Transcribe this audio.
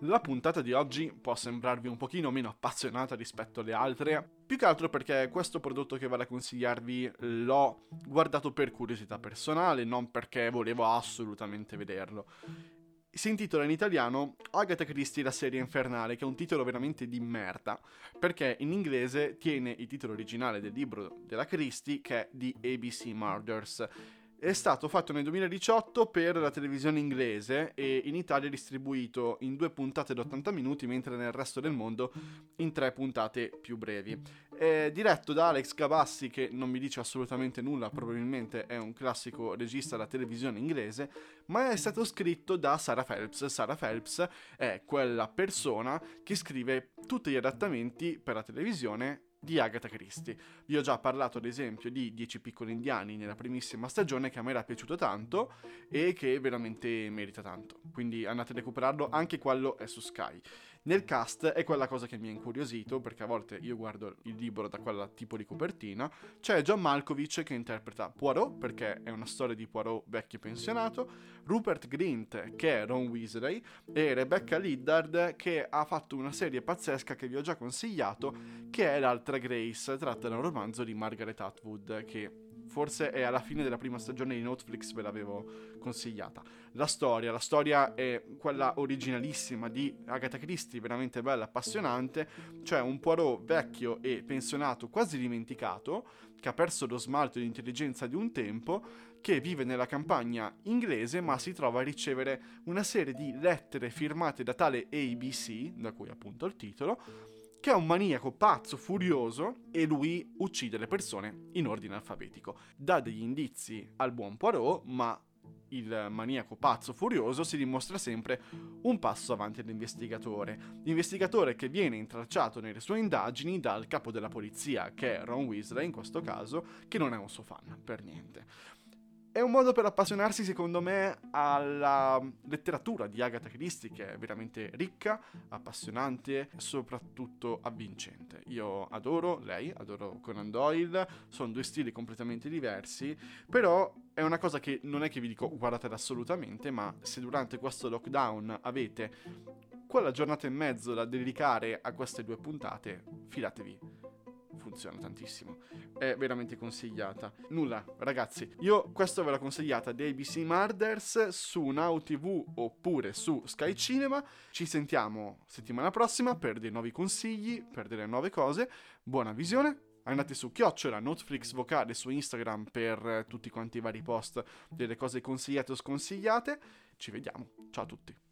La puntata di oggi può sembrarvi un pochino meno appassionata rispetto alle altre, più che altro perché questo prodotto che vado a consigliarvi l'ho guardato per curiosità personale, non perché volevo assolutamente vederlo. Si intitola in italiano Agatha Christie la serie infernale, che è un titolo veramente di merda, perché in inglese tiene il titolo originale del libro della Christie, che è The ABC Murders è stato fatto nel 2018 per la televisione inglese e in Italia distribuito in due puntate da 80 minuti, mentre nel resto del mondo in tre puntate più brevi. È diretto da Alex Gabassi, che non mi dice assolutamente nulla, probabilmente è un classico regista della televisione inglese, ma è stato scritto da Sarah Phelps. Sarah Phelps è quella persona che scrive tutti gli adattamenti per la televisione di Agatha Christie. Vi ho già parlato ad esempio di Dieci piccoli indiani nella primissima stagione che a me era piaciuto tanto e che veramente merita tanto. Quindi andate a recuperarlo, anche quello è su Sky. Nel cast è quella cosa che mi ha incuriosito, perché a volte io guardo il libro da quella tipo di copertina. C'è John Malkovich che interpreta Poirot, perché è una storia di Poirot vecchio pensionato, Rupert Grint che è Ron Weasley e Rebecca Liddard che ha fatto una serie pazzesca che vi ho già consigliato, che è L'altra Grace, tratta da un romanzo di Margaret Atwood che forse è alla fine della prima stagione di Netflix ve l'avevo consigliata. La storia, la storia è quella originalissima di Agatha Christie, veramente bella, appassionante, cioè un Poirot vecchio e pensionato, quasi dimenticato, che ha perso lo smalto di intelligenza di un tempo, che vive nella campagna inglese ma si trova a ricevere una serie di lettere firmate da tale ABC, da cui appunto il titolo, che è un maniaco pazzo, furioso, e lui uccide le persone in ordine alfabetico. Dà degli indizi al buon Poirot, ma il maniaco pazzo furioso si dimostra sempre un passo avanti dell'investigatore. L'investigatore che viene intracciato nelle sue indagini dal capo della polizia, che è Ron Weasley in questo caso, che non è un suo fan per niente. È un modo per appassionarsi, secondo me, alla letteratura di Agatha Christie, che è veramente ricca, appassionante e soprattutto avvincente. Io adoro lei, adoro Conan Doyle, sono due stili completamente diversi, però è una cosa che non è che vi dico guardatela assolutamente, ma se durante questo lockdown avete quella giornata e mezzo da dedicare a queste due puntate, fidatevi funziona tantissimo. È veramente consigliata. Nulla, ragazzi, io questo ve l'ho consigliata di ABC Murders su Now TV oppure su Sky Cinema. Ci sentiamo settimana prossima per dei nuovi consigli, per delle nuove cose. Buona visione. Andate su chiocciola Netflix vocale su Instagram per tutti quanti i vari post delle cose consigliate o sconsigliate. Ci vediamo. Ciao a tutti.